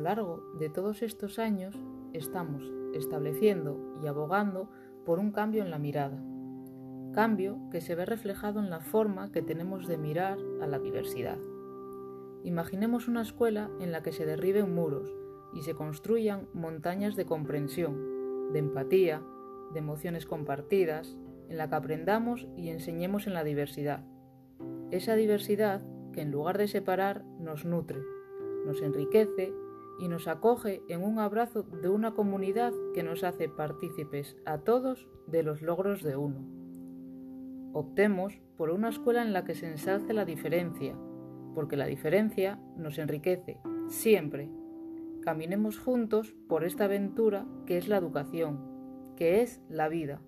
largo de todos estos años estamos estableciendo y abogando por un cambio en la mirada, cambio que se ve reflejado en la forma que tenemos de mirar a la diversidad. Imaginemos una escuela en la que se derriben muros y se construyan montañas de comprensión, de empatía, de emociones compartidas, en la que aprendamos y enseñemos en la diversidad. Esa diversidad que en lugar de separar nos nutre, nos enriquece y nos acoge en un abrazo de una comunidad que nos hace partícipes a todos de los logros de uno. Optemos por una escuela en la que se ensalce la diferencia, porque la diferencia nos enriquece, siempre. Caminemos juntos por esta aventura que es la educación, que es la vida.